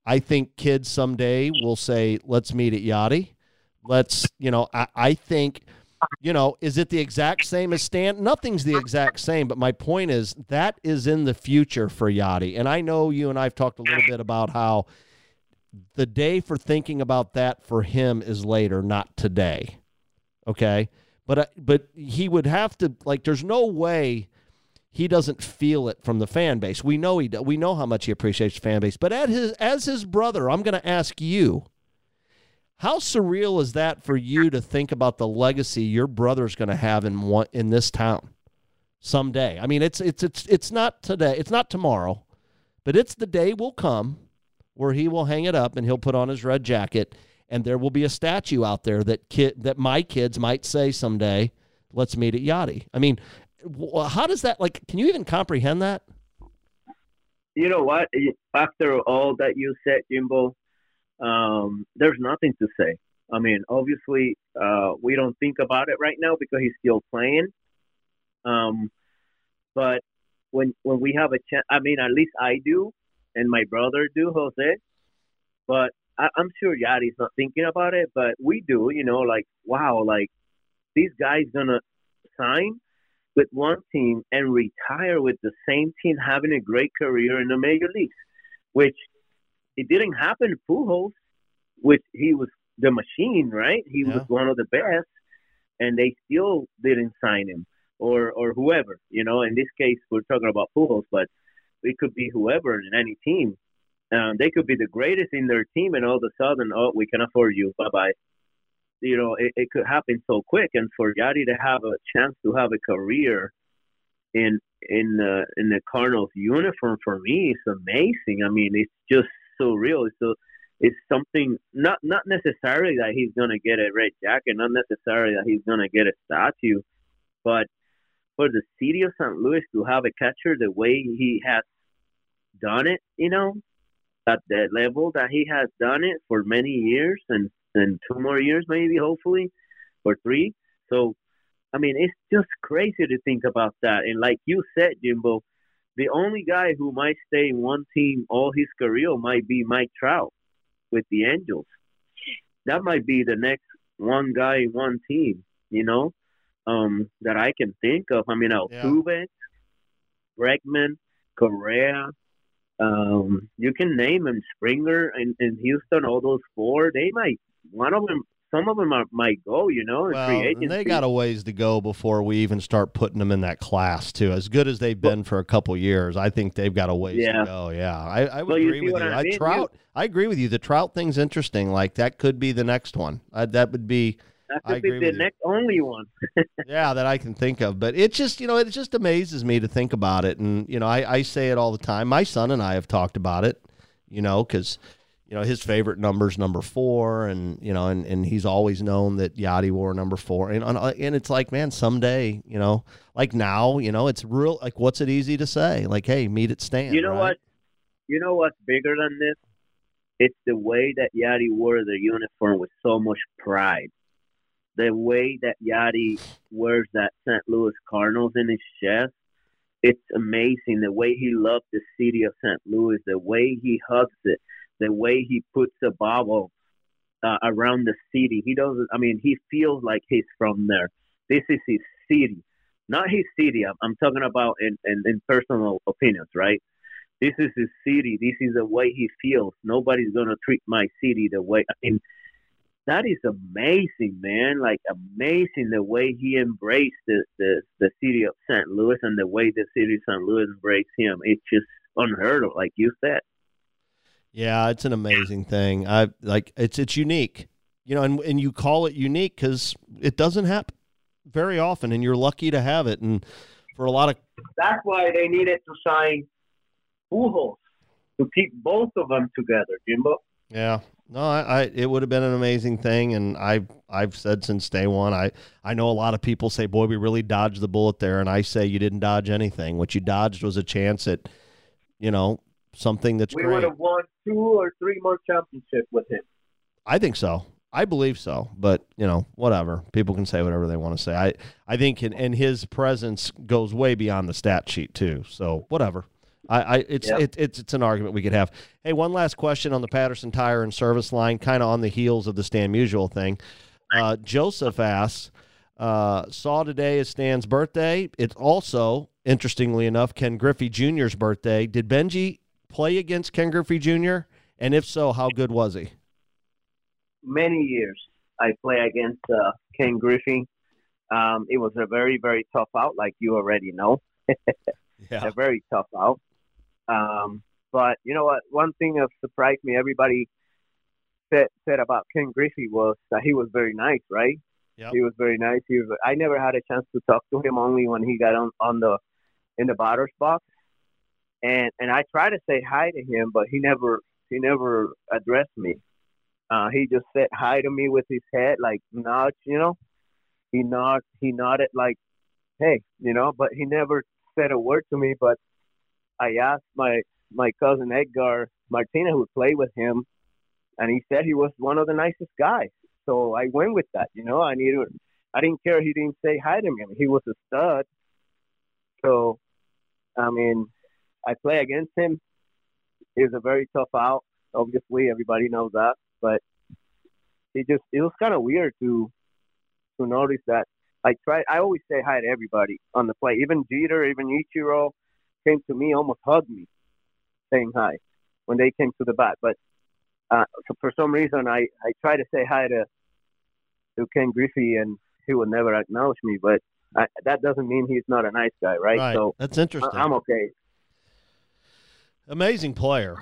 I think kids someday will say, let's meet at Yadi. Let's, you know, I, I think, you know, is it the exact same as Stan? Nothing's the exact same, but my point is that is in the future for Yadi. And I know you and I've talked a little bit about how the day for thinking about that for him is later, not today. Okay. But, uh, but he would have to, like, there's no way he doesn't feel it from the fan base. We know he we know how much he appreciates the fan base. But as his as his brother, I'm going to ask you, how surreal is that for you to think about the legacy your brother's going to have in one, in this town someday? I mean, it's it's it's it's not today, it's not tomorrow, but it's the day will come where he will hang it up and he'll put on his red jacket and there will be a statue out there that kid that my kids might say someday, "Let's meet at Yadi." I mean, how does that like? Can you even comprehend that? You know what? After all that you said, Jimbo, um, there's nothing to say. I mean, obviously, uh, we don't think about it right now because he's still playing. Um, but when when we have a chance, I mean, at least I do, and my brother do, Jose. But I, I'm sure Yadi's not thinking about it, but we do. You know, like wow, like these guys gonna sign with one team and retire with the same team having a great career in the major leagues, which it didn't happen to Pujols, which he was the machine, right? He yeah. was one of the best, and they still didn't sign him or or whoever. You know, in this case, we're talking about Pujols, but it could be whoever in any team. Um, they could be the greatest in their team, and all of a sudden, oh, we can afford you. Bye bye you know, it, it could happen so quick. And for Yadi to have a chance to have a career in in the in the Cardinals uniform for me is amazing. I mean, it's just so real. It's so it's something not not necessarily that he's gonna get a red jacket, not necessarily that he's gonna get a statue, but for the city of St. Louis to have a catcher the way he has done it, you know, at the level that he has done it for many years and in two more years, maybe, hopefully, or three. So, I mean, it's just crazy to think about that. And like you said, Jimbo, the only guy who might stay in one team all his career might be Mike Trout with the Angels. That might be the next one guy in one team, you know, um, that I can think of. I mean, Altuve, yeah. Bregman, Correa, um, you can name them, Springer and, and Houston, all those four, they might one of them some of them are, might go, you know, well, they got a ways to go before we even start putting them in that class too. As good as they've been for a couple years, I think they've got a ways yeah. to go. Yeah, I, I would well, agree with you. I, mean? I Trout, I agree with you. The Trout thing's interesting. Like that could be the next one. Uh, that would be. That could be the next you. only one. yeah, that I can think of. But it just, you know, it just amazes me to think about it. And you know, I, I say it all the time. My son and I have talked about it. You know, because you know his favorite number is number four, and you know, and, and he's always known that Yadi wore number four, and uh, and it's like, man, someday, you know, like now, you know, it's real. Like, what's it easy to say? Like, hey, meet at Stan. You know right? what? You know what's bigger than this? It's the way that Yadi wore the uniform with so much pride. The way that Yadi wears that St. Louis Cardinals in his chest, it's amazing. The way he loved the city of St. Louis, the way he hugs it the way he puts a bubble uh, around the city. He doesn't. I mean, he feels like he's from there. This is his city, not his city. I'm, I'm talking about in, in, in personal opinions, right? This is his city. This is the way he feels. Nobody's gonna treat my city the way. I mean, that is amazing, man. Like amazing the way he embraced the, the the city of St. Louis and the way the city of St. Louis embraced him. It's just unheard of, like you said. Yeah, it's an amazing thing. I like it's it's unique, you know, and and you call it unique because it doesn't happen very often, and you're lucky to have it. And for a lot of That's why they needed to sign Pujols to keep both of them together, Jimbo. Yeah. No, I, I it would have been an amazing thing, and I've I've said since day one. I I know a lot of people say, "Boy, we really dodged the bullet there," and I say you didn't dodge anything. What you dodged was a chance at, you know, something that's We great. would have won two or three more championships with him. I think so. I believe so, but you know, whatever. People can say whatever they want to say. I I think, in, and his presence goes way beyond the stat sheet too. So whatever. I, I it's Yep. it, it's it's an argument we could have. Hey, one last question on the Patterson Tire and Service line, kind of on the heels of the Stan Musial thing. Uh, Joseph asks, uh, saw today is Stan's birthday. It's also, interestingly enough, Ken Griffey Jr.'s birthday. Did Bengie play against Ken Griffey Jr.? And if so, how good was he? Many years I play against uh, Ken Griffey. Um, it was a very, very tough out, like you already know. Yeah. a very tough out. Um, but you know what? One thing that surprised me, everybody said said about Ken Griffey was that he was very nice, right? Yep. He was very nice. He was, I never had a chance to talk to him only when he got on on the in the batter's box, and and I tried to say hi to him, but he never he never addressed me. Uh, he just said hi to me with his head, like nod, you know. He nod he nodded like, hey, you know, but he never said a word to me. But I asked my my cousin Edgar Martinez, who played with him, and he said he was one of the nicest guys. So I went with that. You know, I needed. I didn't care. He didn't say hi to me. I mean, he was a stud. So, I mean, I play against him. He was a very tough out. Obviously, everybody knows that. But it just it was kind of weird to to notice that. I try. I always say hi to everybody on the play. Even Jeter, even Ichiro came to me, almost hugged me, saying hi when they came to the bat. But uh, so for some reason, I I try to say hi to to Ken Griffey, and he would never acknowledge me. But I, that doesn't mean he's not a nice guy, right? So That's I- interesting. I'm okay. Amazing player.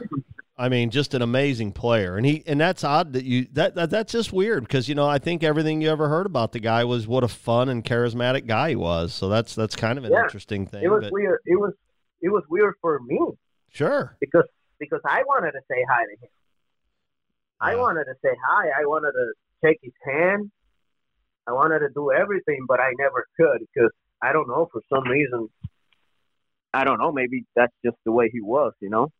I mean, just an amazing player, and he and that's odd that you that, that that's just weird because you know I think everything you ever heard about the guy was what a fun and charismatic guy he was. So that's that's kind of an Yeah. interesting thing. It was but weird. It was it was weird for me sure, because because I wanted to say hi to him. I Yeah. wanted to say hi. I wanted to shake his hand. I wanted to do everything, but I never could because I don't know for some reason. I don't know. Maybe that's just the way he was, you know.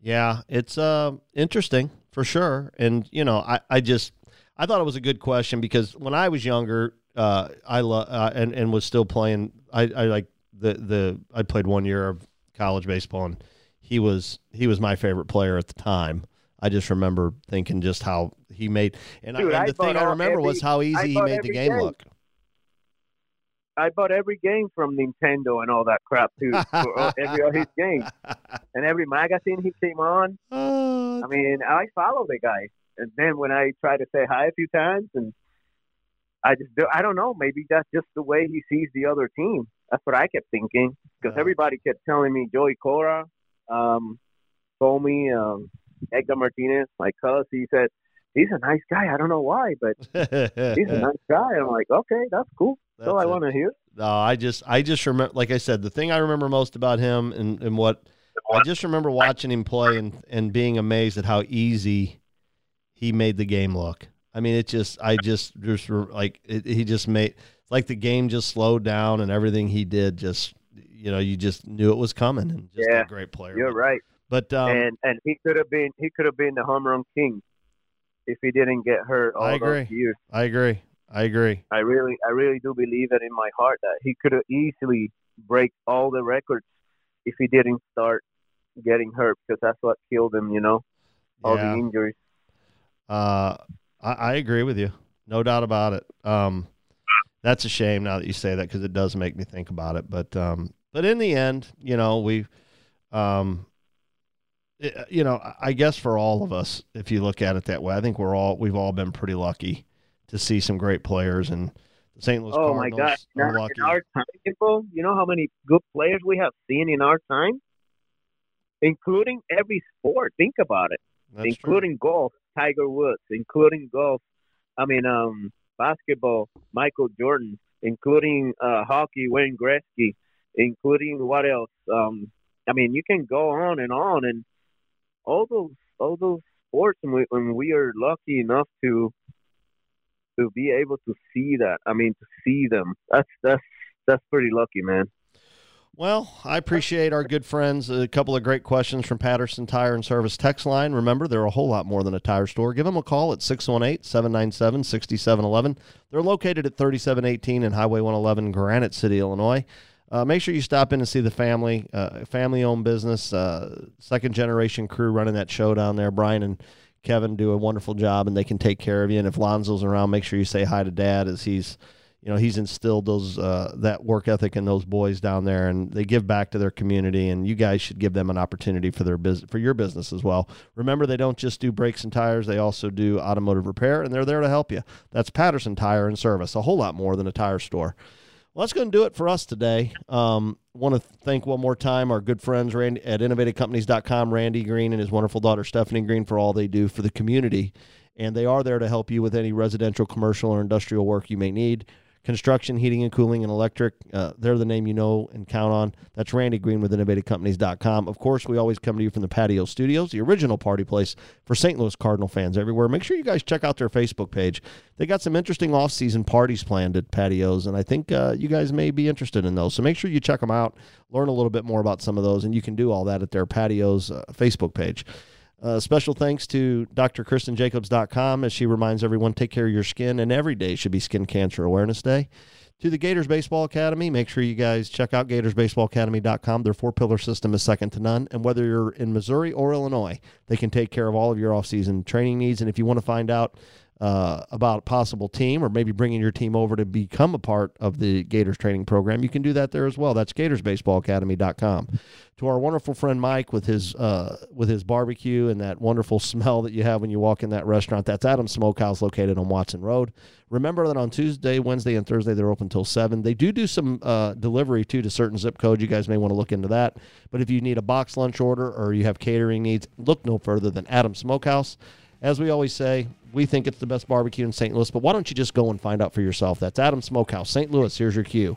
yeah, it's uh interesting for sure. And you know, I I just I thought it was a good question because when I was younger, uh, I lo- uh, and and was still playing. I I like the the I played one year of college baseball and he was he was my favorite player at the time. I just remember thinking just how he made and, Dude, I, and the thing I remember was how easy he made the game game. look. I bought every game from Nintendo and all that crap too. for all- every of his games and every magazine he came on. Uh, I mean, I follow the guy, and then when I try to say hi a few times, and I just do, I don't know, maybe that's just the way he sees the other team. That's what I kept thinking because everybody kept telling me Joey Cora, um, told me um, Edgar Martinez, my cuz. He said he's a nice guy. I don't know why, but he's a nice guy. I'm like, okay, that's cool. That's all I want to hear. No, I just I just remember like I said, the thing I remember most about him and, and what I just remember watching him play and, and being amazed at how easy he made the game look. I mean, it just I just just like it, he just made like the game just slowed down and everything he did just you know you just knew it was coming and just Yeah, a great player. You're right. But um, and and he could have been he could have been the home run king if he didn't get hurt all I agree. those years. I agree. I agree. I really I really do believe it in my heart that he could have easily break all the records if he didn't start getting hurt because that's what killed him. You know, all Yeah. the injuries. Uh, I, I agree with you, no doubt about it. Um, that's a shame now that you say that because it does make me think about it. But um, but in the end, you know, we, um, you know, I guess for all of us, if you look at it that way, I think we're all we've all been pretty lucky to see some great players and the St. Louis oh Cardinals my gosh! Now, lucky. in our time, people, you know how many good players we have seen in our time, including every sport. Think about it, That's true. including golf, Tiger Woods, including golf. I mean, um, basketball, Michael Jordan, including uh, hockey, Wayne Gretzky, including what else? Um, I mean, you can go on and on, and all those all those sports, and we, when we are lucky enough to to be able to see that. I mean, to see them. That's that's that's pretty lucky, man. Well, I appreciate our good friends. A couple of great questions from Patterson Tire and Service text line. Remember, they're a whole lot more than a tire store. Give them a call at 618 797 6711. They're located at 3718 and Highway 111, Granite City, Illinois. Uh, make sure you stop in and see the family, uh, family owned business, uh, second generation crew running that show down there. Brian and Kevin do a wonderful job and they can take care of you. And if Lonzo's around, make sure you say hi to dad as he's you know he's instilled those uh, that work ethic in those boys down there, and they give back to their community. And you guys should give them an opportunity for their business for your business as well. Remember, they don't just do brakes and tires; they also do automotive repair, and they're there to help you. That's Patterson Tire and Service, a whole lot more than a tire store. Well, that's going to do it for us today. Um, want to thank one more time our good friends Randy, at innovativecompanies.com, Randy Green and his wonderful daughter Stephanie Green for all they do for the community. And they are there to help you with any residential, commercial, or industrial work you may need. Construction, heating and cooling, and electric. Uh, they're the name you know and count on. That's Randy Green with InnovativeCompanies.com. Of course, we always come to you from the Patio Studios, the original party place for St. Louis Cardinal fans everywhere. Make sure you guys check out their Facebook page. They got some interesting off-season parties planned at patios, and I think uh, you guys may be interested in those. So make sure you check them out, learn a little bit more about some of those, and you can do all that at their patios uh, Facebook page. Uh, special thanks to drkristenjacobs.com as she reminds everyone take care of your skin, and every day should be Skin Cancer Awareness Day. To the Gators Baseball Academy, make sure you guys check out GatorsBaseballAcademy.com. Their four pillar system is second to none. And whether you're in Missouri or Illinois, they can take care of all of your off-season training needs. And if you want to find out uh, about a possible team or maybe bringing your team over to become a part of the Gators training program, you can do that there as well. That's GatorsBaseballAcademy.com. To our wonderful friend Mike with his uh, with his barbecue and that wonderful smell that you have when you walk in that restaurant, that's Adams Smokehouse located on Watson Road. Remember that on Tuesday, Wednesday, and Thursday they're open until seven. They do do some uh, delivery too to certain zip codes. You guys may want to look into that. But if you need a box lunch order or you have catering needs, look no further than Adams Smokehouse. As we always say, we think it's the best barbecue in St. Louis, but why don't you just go and find out for yourself? That's Adam Smokehouse, St. Louis. Here's your cue.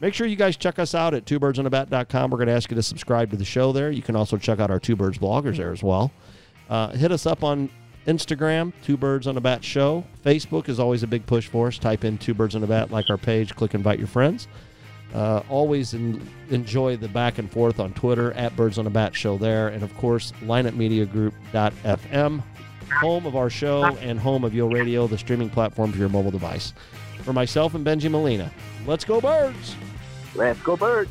Make sure you guys check us out at twobirdsonabat.com. We're going to ask you to subscribe to the show there. You can also check out our Two Birds bloggers there as well. Uh, hit us up on Instagram, Two Birds on a Bat Show. Facebook is always a big push for us. Type in Two Birds on a Bat, like our page, click invite your friends. Uh, always in, enjoy the back and forth on Twitter at Birds on a Bat Show there. And of course, lineupmediagroup.fm home of our show and home of Yo Radio, the streaming platform for your mobile device. For myself and Bengie Molina, let's go birds! Let's go, birds.